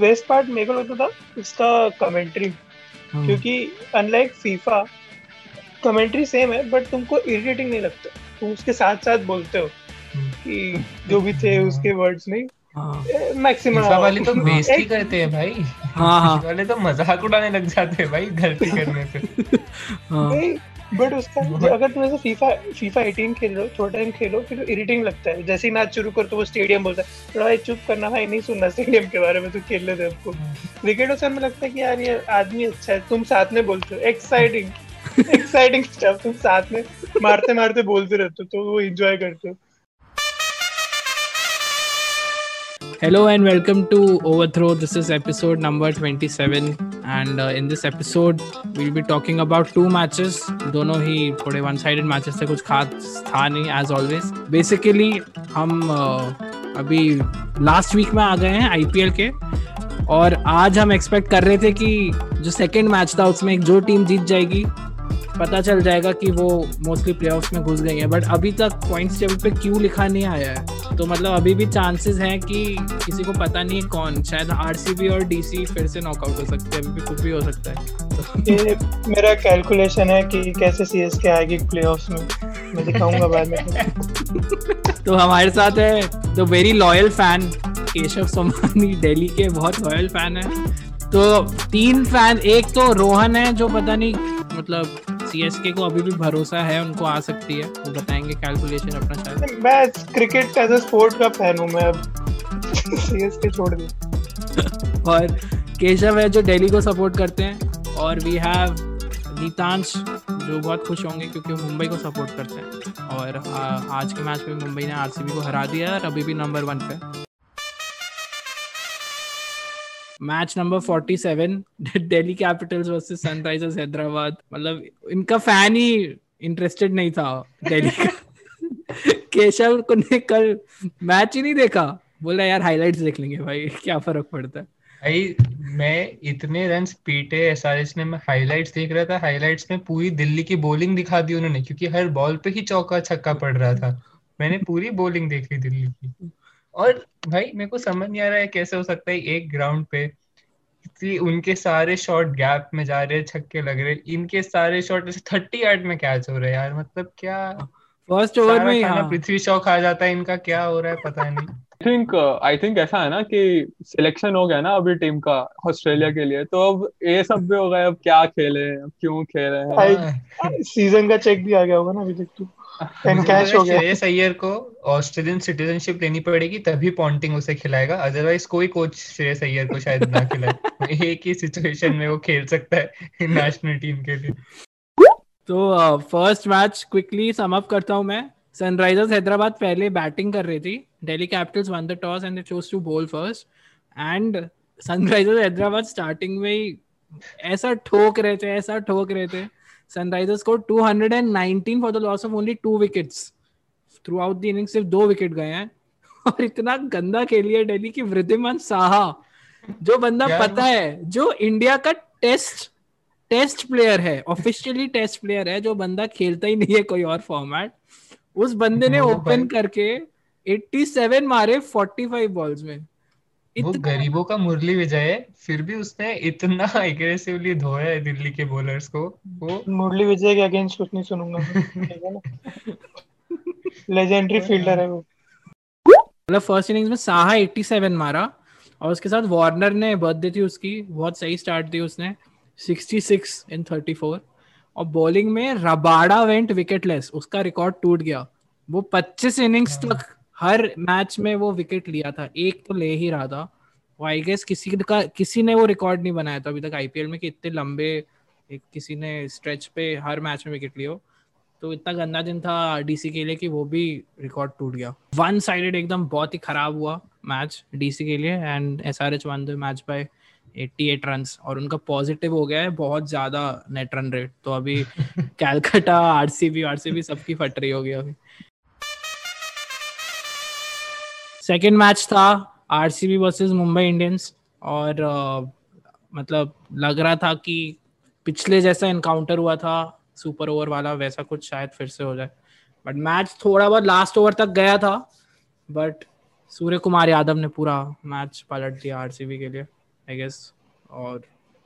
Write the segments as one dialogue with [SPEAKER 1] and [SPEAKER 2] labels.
[SPEAKER 1] Best part मेरे को लगता था इसका कमेंट्री
[SPEAKER 2] हाँ।
[SPEAKER 1] क्योंकि अनलाइक फीफा कमेंट्री सेम है बट तुमको इरिटेटिंग नहीं लगता। तुम उसके साथ साथ बोलते हो
[SPEAKER 2] हम्म।
[SPEAKER 1] कि जो भी थे उसके वर्ड्स नहीं।
[SPEAKER 2] हाँ।
[SPEAKER 1] मैक्सिमम
[SPEAKER 3] फीफा वाले तो बेइज्जती करते हैं भाई।
[SPEAKER 2] हाँ हाँ।
[SPEAKER 3] वाले तो मज़ाक उड़ाने लग जाते हैं भाई गलती करने पे।
[SPEAKER 2] हाँ।
[SPEAKER 1] बट उसका अगर तुम ऐसे फीफा फीफा 18 खेल रहे हो थोड़ा टाइम खेलो फिर तो इरिटिंग लगता है। जैसे ही मैच शुरू करते तो वो स्टेडियम बोलता है थोड़ा भाई चुप करना भाई नहीं सुनना स्टेडियम के बारे में तो खेल लेते हैं आपको क्रिकेट उस में लगता है कि यार ये आदमी अच्छा है तुम साथ में बोलते हो। एक्साइटिंग एक्साइटिंग स्टफ़ तुम साथ में मारते मारते बोलते रहते हो तो वो एंजॉय करते हो।
[SPEAKER 2] Hello and welcome to Overthrow. This is episode number 27 and uh, in this episode we'll be talking about two matches. दोनों ही थोड़े वन साइडेड मैचेस थे कुछ खास था नहीं एज ऑलवेज बेसिकली हम uh, अभी लास्ट वीक में आ गए हैं आईपीएल के। और आज हम एक्सपेक्ट कर रहे थे कि जो सेकंड मैच था उसमें एक जो टीम जीत जाएगी पता चल जाएगा कि वो मोस्टली प्लेऑफ्स में घुस गई है। बट अभी तक पॉइंट्स टेबल पे क्यों लिखा नहीं आया है? तो मतलब अभी भी चांसेस हैं कि किसी को पता नहीं कौन शायद आरसीबी और डीसी फिर से नॉकआउट हो सकते हैं अभी भी कुछ भी हो सकता है।
[SPEAKER 1] ये मेरा कैलकुलेशन है कि कैसे सीएसके आएगी प्लेऑफ्स में। मैं दिखाऊँगा बाद में।
[SPEAKER 2] तो हमारे साथ है the very loyal fan Keshav Somani Delhi के बहुत लॉयल फ़ैन है। तो तीन फ़ैन एक तो रोहन है जो पता नहीं मतलब सीएसके को अभी भी भरोसा है उनको आ सकती है। वो बताएँगे कैलकुलेशन अपना शायद
[SPEAKER 1] मैं क्रिकेट एज अ स्पोर्ट का फ़ैन हूँ मैं अब सीएसके छोड़ दिया।
[SPEAKER 2] और केशव है जो दिल्ली को सपोर्ट करते हैं और वी हैव नीतांश जो बहुत खुश होंगे क्योंकि मुंबई को सपोर्ट करते हैं। और आ, आज के मैच में मुंबई ने आरसीबी को हरा दिया और अभी भी नंबर वन पे match number 47 Delhi Capitals versus Sunrisers Hyderabad मतलब इनका फ़ैन ही इंटरेस्टेड नहीं था दिल्ली का। केशव को ने कल मैच ही नहीं देखा। बोला यार हाइलाइट्स देख लेंगे भाई, क्या फ़र्क पड़ता है?
[SPEAKER 3] भाई, मैं इतने रन पीटे एसआरएच ने, मैं हाइलाइट्स देख रहा था। हाइलाइट्स में पूरी दिल्ली की बॉलिंग दिखा दी उन्होंने, क्योंकि हर बॉल पे ही चौका छक्का पड़ रहा था। मैंने पूरी बॉलिंग देख ली दिल्ली की। और भाई मेरे को समझ नहीं आ रहा है कैसे हो सकता है एक ग्राउंड पे कि उनके सारे शॉट गैप में जा रहे छक्के लग रहे इनके सारे शॉट ऐसे थर्टी यार्ड में कैच हो रहे हैं यार मतलब क्या
[SPEAKER 2] फ़र्स्ट ओवर में हाँ
[SPEAKER 3] पृथ्वी शॉ खा जाता है इनका क्या हो रहा है पता नहीं।
[SPEAKER 4] आई थिंक आई थिंक ऐसा है ना कि सिलेक्शन हो गया ना अभी टीम का ऑस्ट्रेलिया के लिए तो अब ये सब भी हो गया अब क्या खेले अब क्यों खेल रहे हैं
[SPEAKER 1] सीज़न का चेक भी आ गया होगा ना अभी तक तो। एनकैश हो गया।
[SPEAKER 3] श्रेयस अय्यर को ऑस्ट्रेलियन सिटीजनशिप लेनी पड़ेगी तभी पॉन्टिंग उसे खिलाएगा। अदरवाइज़ कोई कोच श्रेयस अय्यर को शायद ना खिलाए। एक ही सिचुएशन में वो खेल सकता है नेशनल टीम के लिए।
[SPEAKER 2] तो first match quickly sum up करता हूँ मैं। सनराइजर्स हैदराबाद पहले बैटिंग कर रही थी। Delhi Capitals won the toss and they chose to bowl first and Sunrisers Hyderabad starting में ही ऐसा ठोक रहे थे ऐसा ठोक रहे थे। सनराइजर्स को 219 for the loss of only two wickets throughout the inning सिर्फ़ दो विकेट गए हैं। और इतना गंदा खेली है दिल्ली की वृद्धिमान साहा। जो बंदा पता है जो इंडिया का टेस्ट टेस्ट प्लेयर है ऑफिशियली टेस्ट प्लेयर है जो बंदा खेलता ही नहीं है कोई और फॉर्मेट उस बंदे ने ओपन करके 87 मारे 45 बॉल्स में।
[SPEAKER 3] वो
[SPEAKER 2] इतना
[SPEAKER 3] गरीबों का मुरली विजय है फिर भी उसने इतना एग्रेसिवली धोया है दिल्ली के बॉलर्स को वो
[SPEAKER 1] मुरली विजय के अगेंस्ट कुछ नहीं सुनूँगा। है लेजेंडरी फील्डर है वो।
[SPEAKER 2] मतलब फ़र्स्ट इनिंग्स में साहा 87 मारा और उसके साथ वार्नर ने बर्थडे थी उसकी बहुत सही स्टार्ट दी उसने 66 इन 34 और बॉलिंग में रबाडा वेंट विकेटलेस उसका रिकॉर्ड टूट गया। वो 25 इनिंग्स तक हर मैच में वो विकेट लिया था। एक तो ले ही रहा था। आई गेस किसी का किसी ने वो रिकॉर्ड नहीं बनाया था अभी तक आईपीएल में कि इतने लंबे एक किसी ने स्ट्रेच पे हर मैच में विकेट लियो तो इतना गंदा दिन था डीसी के लिए कि वो भी रिकॉर्ड टूट गया। वन साइडेड एकदम बहुत ही खराब हुआ मैच डीसी के लिए and S R H won the match by 88 runs और उनका पॉजिटिव हो गया है बहुत ज़्यादा नेट रन रेट तो अभी कैलकाटा आरसीबी आरसीबी सबकी फट रही होगी अभी। सेकेंड मैच था आरसीबी वर्सेस मुंबई इंडियंस और uh, मतलब लग रहा था कि पिछले जैसा इनकाउंटर हुआ था सुपर ओवर वाला वैसा कुछ शायद फिर से हो जाए। बट मैच थोड़ा बहुत लास्ट ओवर तक गया था बट सूर्य कुमार यादव ने पूरा मैच पलट दिया आरसीबी के लिए आई गेस और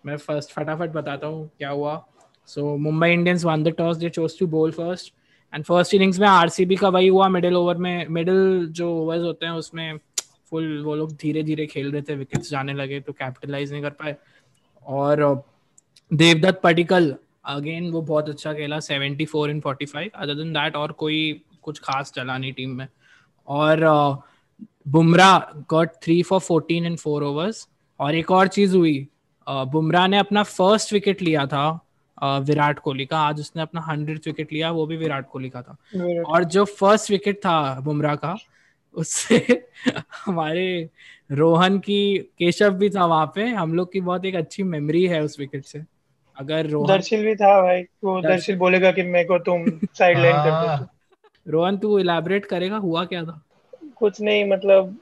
[SPEAKER 2] मैं फ़र्स्ट फटाफट बताता हूँ क्या हुआ। So Mumbai Indians won the toss they chose to bowl first and first innings में आरसीबी का वही हुआ मिडिल ओवर में मिडिल जो ओवर्स होते हैं, उसमें फुल वो लोग धीरे धीरे खेल रहे थे विकेट्स जाने लगे तो कैपिटलाइज नहीं कर पाए। और देवदत्त पटिकल अगेन वो बहुत अच्छा खेला 74 इन 45 अदर देन दैट और कोई कुछ खास चला नहीं टीम में। और Bumrah got three for 14 in four overs और एक और चीज़ हुई बुमराह ने अपना फ़र्स्ट विकेट लिया था विराट कोहली का। आज उसने अपना हंड्रेड विकेट लिया वो भी विराट कोहली का था। और जो फ़र्स्ट विकेट था बुमराह का उससे हमारे रोहन की केशव भी था वहाँ पे। हम लोग की बहुत एक अच्छी मेमोरी है उस विकेट से। अगर रोहन
[SPEAKER 1] दर्शिल भी था भाई। वो दर्शिल बोलेगा कि मेरे को तुम साइड लाइन कर दो।
[SPEAKER 3] हाँ,
[SPEAKER 2] रोहन तू इलेबोरेट करेगा हुआ क्या था?
[SPEAKER 1] कुछ नहीं मतलब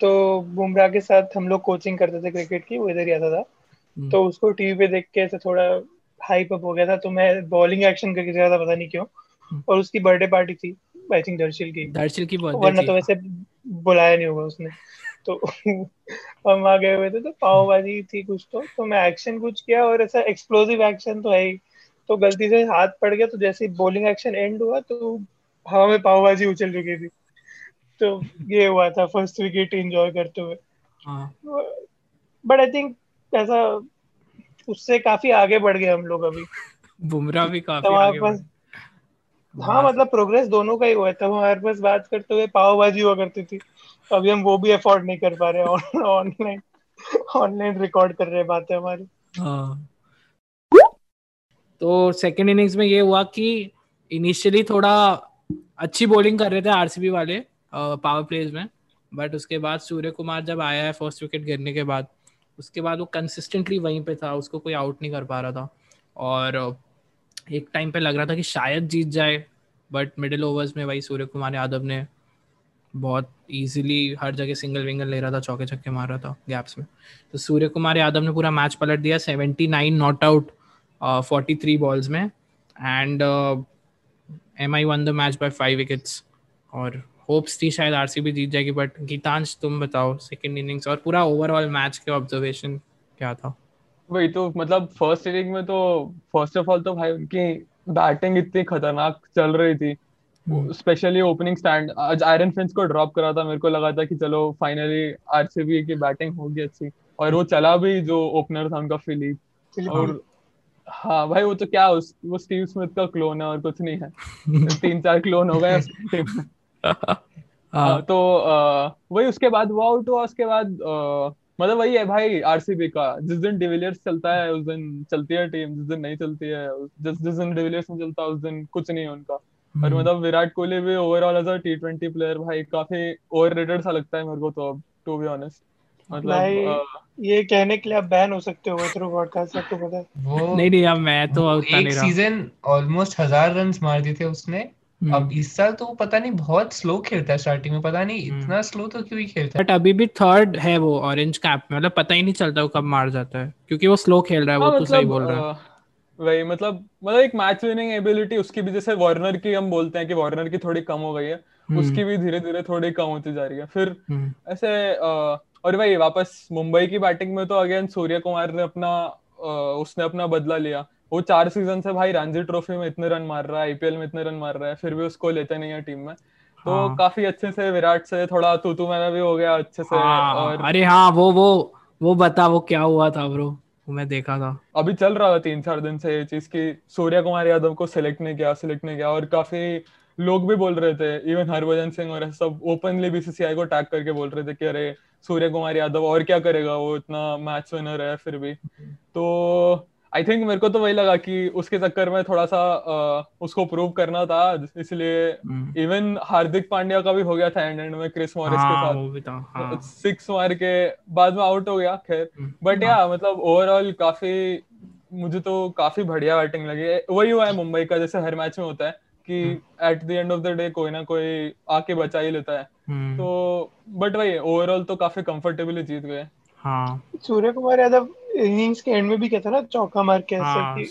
[SPEAKER 1] तो बुमराह के साथ हम लोग कोचिंग करते थे क्रिकेट की वो इधर ही आता था।
[SPEAKER 2] हम्म।
[SPEAKER 1] तो उसको टीवी पे देख के ऐसे थोड़ा हाइप अप हो गया था तो मैं बॉलिंग एक्शन करके गया था पता नहीं क्यों। और उसकी बर्थडे पार्टी थी आई थिंक दर्शिल की।
[SPEAKER 2] दर्शिल की बर्थडे
[SPEAKER 1] वरना
[SPEAKER 2] तो
[SPEAKER 1] वैसे बुलाया नहीं होगा उसने। तो हम आ गए हुए थे तो पाव भाजी थी कुछ तो तो मैं एक्शन कुछ किया और ऐसा एक्सप्लोसिव एक्शन तो है ही। तो गलती से हाथ पड़ गया तो जैसे बॉलिंग एक्शन एंड हुआ तो हवा में पाव भाजी उछल चुकी थी। तो ये हुआ था फ़र्स्ट विकेट एंजॉय करते हुए।
[SPEAKER 2] हाँ।
[SPEAKER 1] बट आई थिंक ऐसा उससे काफ़ी आगे बढ़ गए हम लोग अभी।
[SPEAKER 2] बुमराह भी काफ़ी
[SPEAKER 1] तो
[SPEAKER 2] आगे
[SPEAKER 1] पास हाँ मतलब प्रोग्रेस दोनों का ही हुआ है। तब हमारे पास बात करते हुए पाव भाजी हुआ करती थी। अभी हम वो भी अफोर्ड नहीं कर पा रहे ऑनलाइन ऑनलाइन रिकॉर्ड कर रहे हैं बातें हमारी।
[SPEAKER 2] हाँ। तो सेकंड इनिंग्स में ये हुआ कि इनिशियली थोड़ा अच्छी बॉलिंग कर रहे थे आरसीबी वाले पावर प्लेज में। बट उसके बाद सूर्य कुमार जब आया है फ़र्स्ट विकेट गिरने के बाद उसके बाद वो कंसिस्टेंटली वहीं पे था, उसको कोई आउट नहीं कर पा रहा था। और एक टाइम पे लग रहा था कि शायद जीत जाए बट मिडिल ओवर्स में वही सूर्य कुमार यादव ने बहुत इजीली हर जगह सिंगल विंगल ले रहा था, चौके छक्के मार रहा था गैप्स में। तो सूर्य कुमार यादव ने पूरा मैच पलट दिया 79 नॉट आउट 43 बॉल्स में। And M I won the match by five wickets और होप्स थी शायद आरसीबी जीत जाएगी बट गीतांश तुम बताओ सेकंड इनिंग्स और पूरा ओवरऑल मैच के ऑब्जर्वेशन क्या था?
[SPEAKER 4] वही तो मतलब फ़र्स्ट इनिंग में तो फ़र्स्ट ऑफ़ ऑल तो भाई उनकी बैटिंग इतनी खतरनाक चल रही थी। स्पेशली ओपनिंग स्टैंड आज आयरन फिंच को ड्रॉप करा था मेरे को लगा था कि चलो फाइनली आरसीबी की बैटिंग होगी अच्छी। और वो चला भी जो ओपनर था उनका फिलिप और हाँ भाई वो तो क्या उस वो स्टीव स्मिथ का क्लोन है और कुछ नहीं है। तीन चार क्लोन हो गए
[SPEAKER 2] हाँ।
[SPEAKER 4] तो वही उसके बाद वो आउट हुआ उसके बाद मतलब वही है भाई आरसीबी का। जिस दिन डिविलियर्स चलता है उस दिन चलती है टीम जिस दिन नहीं चलती है जिस जिस दिन डिविलियर्स नहीं चलता उस दिन कुछ नहीं है उनका। और
[SPEAKER 2] हम्म।
[SPEAKER 4] मतलब विराट कोहली भी overall as a T twenty player भाई काफ़ी ओवररेटेड सा लगता है मेरे को तो अब टू बी ऑनेस्ट मतलब
[SPEAKER 1] भाई
[SPEAKER 4] अ,
[SPEAKER 1] ये कहने के लिए आप बैन हो सकते हो थ्रू पॉडकास्ट आपको पता है।
[SPEAKER 3] वो
[SPEAKER 2] नहीं नहीं अब मैं तो
[SPEAKER 3] वो
[SPEAKER 2] उतना
[SPEAKER 3] एक
[SPEAKER 2] नहीं रहा।
[SPEAKER 3] सीज़न ऑलमोस्ट हज़ार रन मार दिए थे उसने। अब इस साल तो पता नहीं बहुत स्लो खेलता है स्टार्टिंग में पता नहीं
[SPEAKER 2] हम्म।
[SPEAKER 3] इतना स्लो तो क्यों ही खेलता है?
[SPEAKER 2] बट अभी भी थर्ड है वो ऑरेंज कैप में मतलब पता ही नहीं चलता वो कब मार जाता है क्योंकि वो स्लो खेल रहा है वो
[SPEAKER 4] हाँ
[SPEAKER 2] तो सही
[SPEAKER 4] मतलब
[SPEAKER 2] बोल रहा है।
[SPEAKER 4] वही मतलब मतलब एक मैच विनिंग एबिलिटी उसकी भी जैसे वार्नर की हम बोलते हैं कि वार्नर की थोड़ी कम हो गई है
[SPEAKER 2] हम्म।
[SPEAKER 4] उसकी भी धीरे धीरे थोड़ी कम होती जा रही है। फिर
[SPEAKER 2] हम्म,
[SPEAKER 4] ऐसे अ, और भाई वापस मुंबई की बैटिंग में तो अगेन सूर्य कुमार ने अपना उसने अपना बदला लिया। वो चार सीज़न से भाई रणजी ट्रॉफी में इतने रन मार रहा है आईपीएल में इतने रन मार रहा है फिर भी उसको लेते नहीं है टीम में। तो
[SPEAKER 2] हाँ।
[SPEAKER 4] काफ़ी अच्छे से विराट से थोड़ा तू तू मैं भी हो गया अच्छे से
[SPEAKER 2] हाँ।
[SPEAKER 4] और
[SPEAKER 2] अरे हाँ वो वो वो बता वो क्या हुआ था ब्रो मैं देखा था।
[SPEAKER 4] अभी चल रहा था तीन चार दिन से ये चीज़ की सूर्य कुमार यादव को सिलेक्ट नहीं किया सिलेक्ट नहीं किया और काफ़ी लोग भी बोल रहे थे इवन हरभजन सिंह और सब ओपनली बीसीसीआई को टैग करके बोल रहे थे कि अरे सूर्य कुमार यादव और क्या करेगा? वो इतना मैच विनर है फिर भी। तो आई थिंक मेरे को तो वही लगा कि उसके चक्कर में थोड़ा सा अ, उसको प्रूव करना था। इसलिए
[SPEAKER 2] हम्म,
[SPEAKER 4] इवन हार्दिक पांड्या का भी हो गया था एंड एंड में क्रिस मॉरिस के
[SPEAKER 2] हाँ
[SPEAKER 4] साथ।
[SPEAKER 2] वो भी था हाँ।
[SPEAKER 4] सिक्स मार के बाद में आउट हो गया खैर।
[SPEAKER 2] हम्म,
[SPEAKER 4] बट या मतलब ओवरऑल काफ़ी मुझे तो काफ़ी बढ़िया बैटिंग लगी वही हुआ है मुंबई का जैसे हर मैच में होता है। कि at the end of the day कोई ना कोई आके बचा ही लेता है।
[SPEAKER 2] हम्म,
[SPEAKER 4] तो बट भाई ओवरऑल तो काफ़ी कंफर्टेबली जीत गए।
[SPEAKER 2] हाँ।
[SPEAKER 1] सूर्य कुमार यादव इनिंग्स के एंड में भी कहता ना चौका मार के ऐसे
[SPEAKER 2] हाँ।
[SPEAKER 1] कि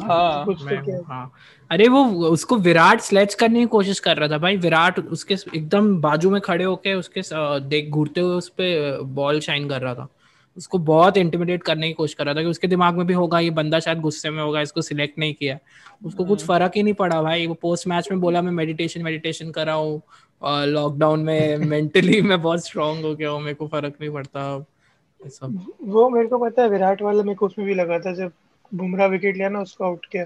[SPEAKER 4] हाँ।
[SPEAKER 1] कुछ तो
[SPEAKER 2] हाँ। अरे वो उसको विराट स्लेच करने की कोशिश कर रहा था भाई। विराट उसके एकदम बाजू में खड़े होके उसके देख घूरते हुए उस पर बॉल शाइन कर रहा था। उसको बहुत इंटिमिडेट करने की कोशिश कर रहा था कि उसके दिमाग में भी होगा ये बंदा शायद गुस्से में होगा इसको सिलेक्ट नहीं किया। उसको कुछ
[SPEAKER 4] हम्म।
[SPEAKER 2] फ़र्क ही नहीं पड़ा भाई। वो पोस्ट मैच में बोला मैं मेडिटेशन मेडिटेशन कर रहा हूँ लॉकडाउन में मेंटली मैं बहुत स्ट्रांग हो गया हूँ मेरे को फ़र्क नहीं पड़ता सब।
[SPEAKER 1] वो मेरे को पता है विराट वाला मेरे को उसमें भी लगा था जब बुमराह विकेट लिया ना उसको आउट किया।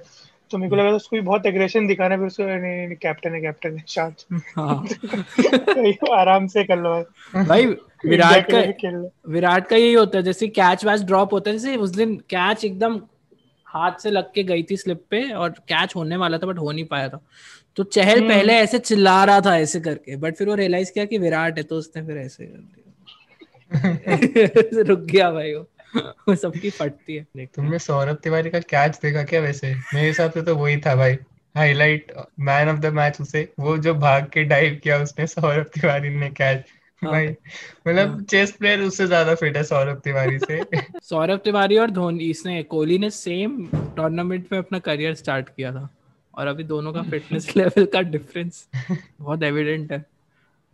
[SPEAKER 1] तो मेरे को लगा था उसको भी बहुत एग्रेशन दिखाना है फिर उसको नहीं नहीं कैप्टन है कैप्टन है शांत
[SPEAKER 2] हाँ।
[SPEAKER 1] आराम से कर लो।
[SPEAKER 2] भाई विराट
[SPEAKER 1] का
[SPEAKER 2] विराट का यही होता है जैसे कैच वैच ड्रॉप होता है जैसे उस दिन कैच एकदम हाथ से लग के गई थी स्लिप पे और कैच होने वाला था बट हो नहीं पाया था। तो चहल
[SPEAKER 1] हम्म।
[SPEAKER 2] पहले ऐसे चिल्ला रहा था ऐसे करके बट फिर वो रियलाइज़ किया कि विराट है तो उसने फिर ऐसे कर दिया। रुक गया भाई वो। वो सबकी फटती है।
[SPEAKER 3] तुमने सौरभ तिवारी का कैच देखा क्या वैसे? मेरे हिसाब से तो वही था भाई। Highlight man of the match उसे वो जो भाग के डाइव किया उसने सौरभ तिवारी ने कैच
[SPEAKER 2] हाँ।
[SPEAKER 3] भाई मतलब चेस प्लेयर उससे ज़्यादा फिट है सौरभ तिवारी से।
[SPEAKER 2] सौरभ तिवारी और धोनी इसने कोहली ने सेम टूर्नामेंट में अपना करियर स्टार्ट किया था। और अभी दोनों का फिटनेस लेवल का डिफरेंस बहुत एविडेंट है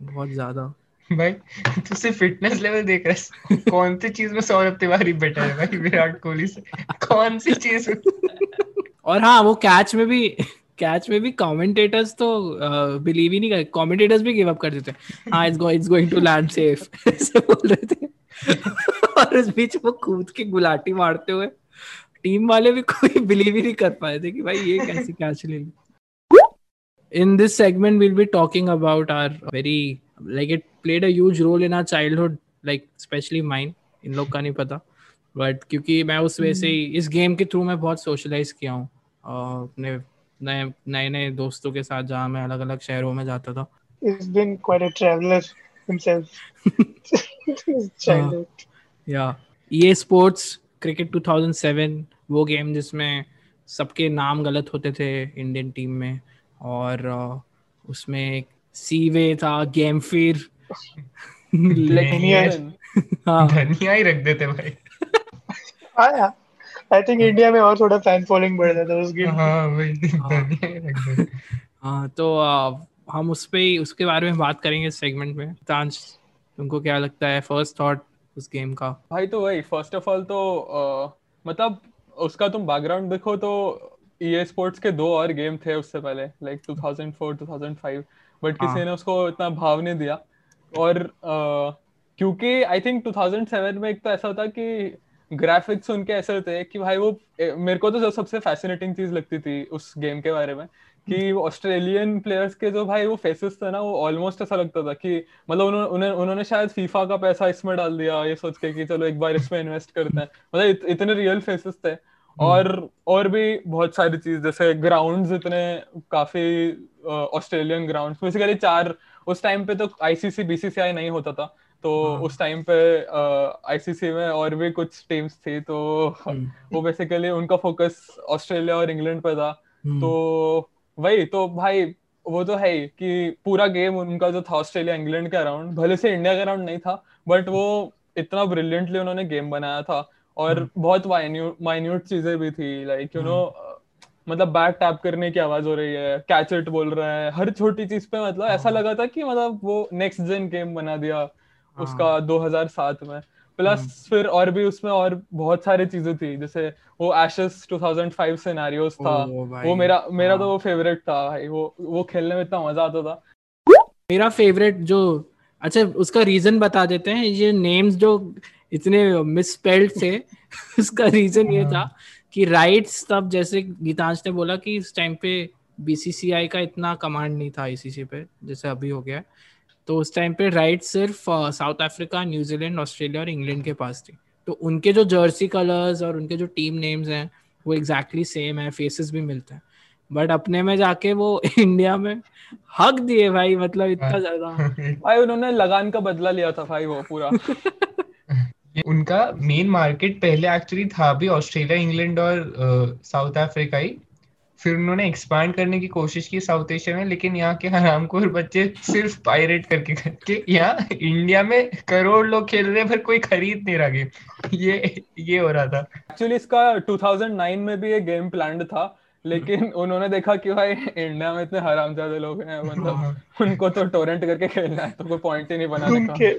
[SPEAKER 2] बहुत ज़्यादा।
[SPEAKER 3] भाई, तू सिर्फ़ फिटनेस लेवल देख रहा है। कौन सी चीज़ में सौरभ तिवारी बेटर है भाई, विराट कोहली से? कौन सी चीज़
[SPEAKER 2] और हाँ वो कैच में भी कैच में भी कमेंटेटर्स तो बिलीव ही नहीं कर कमेंटेटर्स भी गिव अप कर देते हैं। हाँ it's going it's going to land safe ऐसे बोल रहे थे। और उस बीच वो कूद के गुलाटी मारते हुए टीम वाले भी कोई बिलीव ही नहीं कर पाए थे कि भाई ये कैसी कैच ले ली। In this segment, we'll be talking about our very like it played a huge role in our childhood like especially mine. इन लोग का नहीं पता। बट क्योंकि मैं उस वजह से ही इस गेम के थ्रू मैं बहुत सोशलाइज किया हूँ। अपने नए नए नए दोस्तों के साथ जहाँ मैं अलग अलग शहरों में जाता था।
[SPEAKER 1] He's been quite a traveler himself. Childhood.
[SPEAKER 2] या ये स्पोर्ट्स क्रिकेट 2007 वो गेम जिसमें सबके नाम गलत होते थे इंडियन टीम में। और उसमें सीवे था गेम फिर
[SPEAKER 1] धनिया।
[SPEAKER 2] हाँ।
[SPEAKER 3] धनिया ही रख देते भाई।
[SPEAKER 1] आया आई थिंक इंडिया में और थोड़ा फ़ैन फॉलोइंग बढ़ जाता उस गेम
[SPEAKER 3] हाँ भाई धनिया ही रख देते।
[SPEAKER 2] हाँ तो हम उस पे ही उसके बारे में बात करेंगे इस सेगमेंट में। तांश तुमको क्या लगता है फ़र्स्ट थॉट उस गेम का?
[SPEAKER 4] भाई तो वही फ़र्स्ट ऑफ़ ऑल तो मतलब उसका तुम बैकग्राउंड देखो तो EA स्पोर्ट्स के दो और गेम थे उससे पहले लाइक 2004 2005 बट
[SPEAKER 2] हाँ।
[SPEAKER 4] किसी ने उसको इतना भाव नहीं दिया। और क्योंकि आई थिंक 2007 में एक तो ऐसा था कि ग्राफिक्स उनके ऐसे थे कि भाई वो मेरे को तो जो सबसे फैसिनेटिंग चीज़ लगती थी उस गेम के बारे में कि ऑस्ट्रेलियन प्लेयर्स के जो भाई वो फेसेस थे ना वो ऑलमोस्ट ऐसा लगता था कि मतलब उन्होंने उन्होंने शायद फीफा का पैसा इसमें डाल दिया ये सोच के कि चलो एक बार इसमें इन्वेस्ट करते हैं। मतलब इत, इतने रियल फेसेस थे। और और भी बहुत सारी चीज़ जैसे ग्राउंड्स इतने काफ़ी ऑस्ट्रेलियन ग्राउंड्स बेसिकली चार उस टाइम पे तो आईसीसी बीसीसीआई नहीं होता था तो
[SPEAKER 2] हाँ।
[SPEAKER 4] उस टाइम पे आईसीसी में और भी कुछ टीम्स थी तो
[SPEAKER 2] हम्म,
[SPEAKER 4] वो बेसिकली उनका फोकस ऑस्ट्रेलिया और इंग्लैंड पे था।
[SPEAKER 2] हम्म,
[SPEAKER 4] तो वही तो भाई वो तो है ही कि पूरा गेम उनका जो था ऑस्ट्रेलिया इंग्लैंड का अराउंड भले से इंडिया का राउंड नहीं था बट वो इतना ब्रिलियंटली उन्होंने गेम बनाया था। और
[SPEAKER 2] हम्म।
[SPEAKER 4] बहुत माइन्यूट चीज़ें भी थी लाइक यू नो मतलब बैक टैप करने की आवाज़ हो रही है कैच इट बोल रहा है हर छोटी चीज़ पे मतलब ऐसा
[SPEAKER 2] हाँ।
[SPEAKER 4] लगा था कि मतलब वो नेक्स्ट जेन गेम बना दिया
[SPEAKER 2] हाँ।
[SPEAKER 4] उसका 2007 में प्लस
[SPEAKER 2] हम्म।
[SPEAKER 4] फिर और भी उसमें और बहुत सारी चीज़ें थी जैसे वो एशेस 2005 सिनेरियोस था वो मेरा मेरा
[SPEAKER 2] हाँ।
[SPEAKER 4] तो वो फेवरेट था भाई वो वो खेलने में इतना मज़ा आता था
[SPEAKER 2] मेरा फेवरेट जो अच्छा उसका रीजन बता देते हैं ये नेम्स जो इतने मिसस्पेल्ड थे। उसका रीजन ये था कि राइट्स तब जैसे गीतांश ने बोला कि इस टाइम पे बीसीसीआई का इतना कमांड नहीं था आईसीसी पे जैसे अभी हो गया। तो उस टाइम पे राइट सिर्फ़ South Africa New Zealand Australia और इंग्लैंड के पास थी। तो उनके जो जर्सी कलर्स और उनके जो टीम नेम्स हैं वो एग्जैक्टली exactly सेम है फेसेस भी मिलते हैं। बट अपने में जाके वो इंडिया में हक दिए भाई मतलब इतना ज़्यादा।
[SPEAKER 4] भाई उन्होंने लगान का बदला लिया था भाई वो पूरा।
[SPEAKER 3] उनका मेन मार्केट पहले एक्चुअली था भी ऑस्ट्रेलिया इंग्लैंड और साउथ अफ्रीका ही। फिर उन्होंने एक्सपांड करने की कोशिश की साउथ एशिया में, लेकिन यहाँ के हरामखोर बच्चे सिर्फ़ पायरेट करके करके यहाँ इंडिया में करोड़ लोग खेल रहे पर कोई खरीद नहीं रहा। ये ये हो रहा था।
[SPEAKER 4] एक्चुअली इसका 2009 में भी एक गेम प्लान था। लेकिन उन्होंने देखा कि भाई इंडिया में इतने हरामजादे लोग हैं मतलब
[SPEAKER 3] हाँ।
[SPEAKER 4] उनको तो टोरेंट करके खेलना है तो कोई पॉइंट ही नहीं बनाने
[SPEAKER 1] तुम
[SPEAKER 4] का
[SPEAKER 1] खे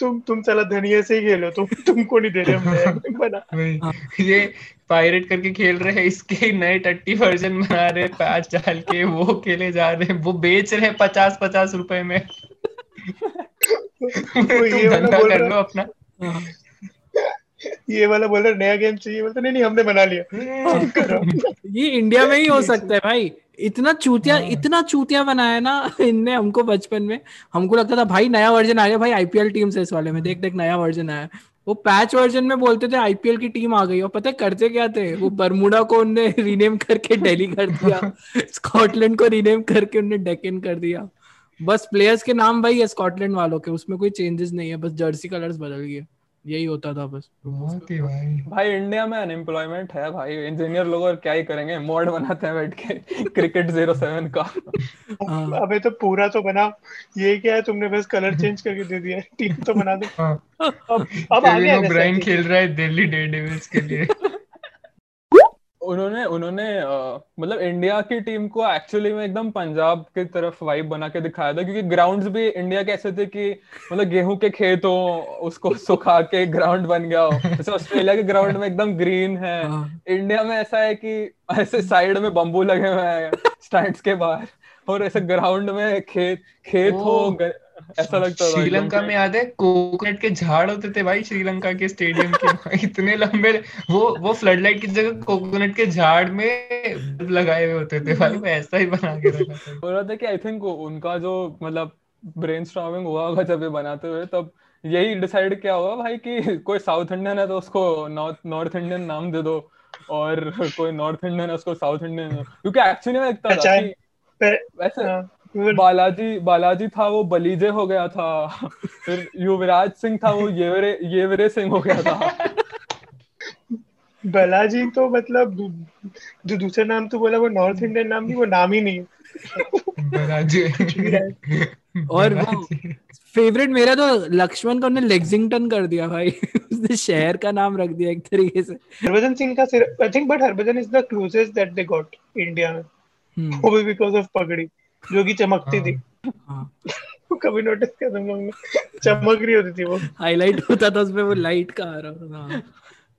[SPEAKER 1] तुम तुम साला धनिया से ही खेलो तुम तुमको नहीं दे रहे हम बना।
[SPEAKER 3] ये पायरेट करके खेल रहे हैं इसके नए टट्टी वर्जन बना रहे हैं पैच डाल के वो खेले जा रहे हैं वो बेच रहे हैं पचास पचास रुपए में तुम
[SPEAKER 1] ये वाला
[SPEAKER 3] धंधा
[SPEAKER 1] बोल
[SPEAKER 3] कर
[SPEAKER 1] रहा
[SPEAKER 3] लो अपना
[SPEAKER 2] हाँ।
[SPEAKER 1] ये वाला बोल रहा नया गेम चाहिए बोलता नहीं नहीं हमने बना लिया।
[SPEAKER 2] ये इंडिया में ही हो सकता है भाई। इतना चूतिया
[SPEAKER 3] हाँ।
[SPEAKER 2] इतना चूतिया बनाया ना इनने हमको बचपन में। हमको लगता था भाई नया वर्जन आ गया भाई आईपीएल टीम से इस वाले में। देख देख नया वर्जन आया। वो पैच वर्जन में बोलते थे आईपीएल की टीम आ गई। और पता है करते क्या थे? वो बरमुडा को उनने रीनेम करके दिल्ली कर दिया। स्कॉटलैंड को रीनेम करके उनने डेकन कर दिया। बस प्लेयर्स के नाम भाई है स्कॉटलैंड वालों के। उसमें कोई चेंजेस नहीं है बस जर्सी कलर्स बदल गए। यही होता था बस।
[SPEAKER 3] बहुत ही भाई।
[SPEAKER 4] भाई इंडिया में अनएम्प्लॉयमेंट है भाई। इंजीनियर लोग और क्या ही करेंगे? मॉड बनाते हैं बैठ के। क्रिकेट ज़ीरो सेवन का।
[SPEAKER 2] हाँ।
[SPEAKER 1] अबे तो पूरा तो बना ये क्या है? तुमने बस कलर चेंज करके दे दिया। टीम तो बना दो।
[SPEAKER 3] हाँ।
[SPEAKER 1] अब अब
[SPEAKER 3] आगे
[SPEAKER 1] ब्राइन
[SPEAKER 3] खेल रहा है दिल्ली डेयरडेविल्स के लिए।
[SPEAKER 4] उन्होंने उन्होंने मतलब इंडिया की टीम को एक्चुअली में एकदम पंजाब की तरफ़ वाइब बना के दिखाया था क्योंकि ग्राउंड्स भी इंडिया के ऐसे थे कि मतलब गेहूँ के खेत हो उसको सुखा के ग्राउंड बन गया हो जैसे ऑस्ट्रेलिया के ग्राउंड में एकदम ग्रीन है
[SPEAKER 2] हाँ।
[SPEAKER 4] इंडिया में ऐसा है कि ऐसे साइड में बम्बू लगे हुए हैं स्टैंड्स के बाहर और ऐसे ग्राउंड में खेत खेत हो ऐसा लगता था
[SPEAKER 3] श्रीलंका में याद है कोकोनट के झाड़ होते थे भाई श्रीलंका के स्टेडियम के इतने लंबे वो वो फ्लड लाइट की जगह कोकोनट के झाड़ में बल्ब लगाए हुए होते थे भाई वो ऐसा ही बना के रखा था।
[SPEAKER 4] बोल रहा था कि आई थिंक उनका जो मतलब ब्रेन स्ट्रॉमिंग हुआ होगा जब ये बनाते हुए तब यही डिसाइड किया हुआ भाई कि कोई साउथ इंडियन है तो उसको नॉर्थ नॉर्थ इंडियन नाम दे दो और कोई नॉर्थ इंडियन है उसको साउथ इंडियन क्योंकि एक्चुअली में लगता था
[SPEAKER 1] अच्छा,
[SPEAKER 4] कि वैसे
[SPEAKER 1] हाँ,
[SPEAKER 4] बालाजी बालाजी था वो बलीजे हो गया था। फिर युवराज सिंह था वो येवरे येवरे सिंह हो गया था।
[SPEAKER 1] बालाजी तो मतलब जो दूसरा नाम तो बोला वो नॉर्थ इंडियन नाम नहीं वो नाम ही नहीं है।
[SPEAKER 2] और वो फेवरेट मेरा तो लक्ष्मण को उन्होंने लेक्सिंगटन कर दिया भाई। उसने शहर का नाम रख दिया एक तरीके से।
[SPEAKER 1] हरभजन सिंह का सिर्फ़ I think but Harbhajan is the closest that they got India में।
[SPEAKER 2] हम्म,
[SPEAKER 1] वो भी बिकॉज़ ऑफ़ पगड़ी। जो कि चमकती थी।
[SPEAKER 2] हाँ।
[SPEAKER 1] कभी नोटिस किया तुम लोग ने? चमक रही होती थी वो।
[SPEAKER 2] हाईलाइट होता था उसमें वो लाइट का आ रहा था।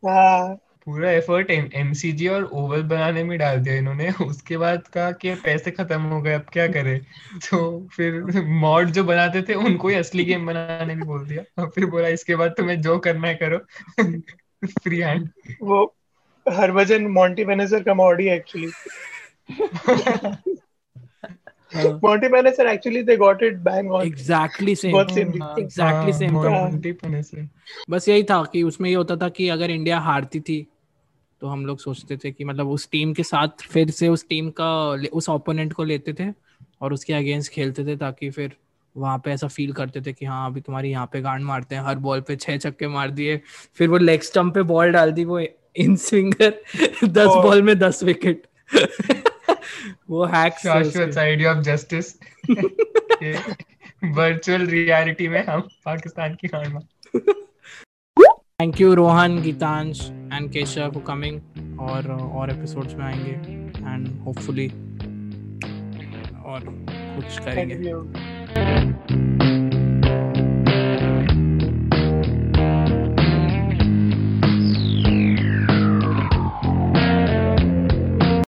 [SPEAKER 1] हाँ।
[SPEAKER 3] पूरा एफर्ट एमसीजी और ओवल बनाने में डाल दिया इन्होंने। उसके बाद कहा कि पैसे खत्म हो गए अब क्या करें? तो फिर मॉड जो बनाते थे उनको ही असली गेम बनाने भी बोल दिया। और फिर बोला इसके बाद तुम्हें जो करना है करो। फ्री हैंड
[SPEAKER 1] वो हरभजन मॉन्टी मैनेजर का मॉड ही एक्चुअली
[SPEAKER 2] हाँ।
[SPEAKER 1] Monty Panesar actually they got it bang on
[SPEAKER 2] exactly same
[SPEAKER 1] बहुत सेम
[SPEAKER 3] हाँ,
[SPEAKER 2] एग्जैक्टली सेम
[SPEAKER 3] से।
[SPEAKER 2] बस यही था कि उसमें ये होता था कि अगर इंडिया हारती थी तो हम लोग सोचते थे कि मतलब उस टीम के साथ फिर से उस टीम का उस ओपोनेंट को लेते थे और उसके अगेंस्ट खेलते थे ताकि फिर वहाँ पे ऐसा फील करते थे कि हाँ अभी तुम्हारी यहाँ पे गांड मारते हैं हर बॉल पे छह छक्के मार दिए फिर वो लेग स्टम्प पे बॉल डाल दी वो इन स्विंगर दस बॉल में दस विकेट वो hack
[SPEAKER 3] Shashwat idea of justice virtual reality में हम पाकिस्तान की हार मान
[SPEAKER 2] thank you Rohan Geetansh and Keshav for coming और और एपिसोड्स में आएँगे एंड होपफुली और कुछ करेंगे।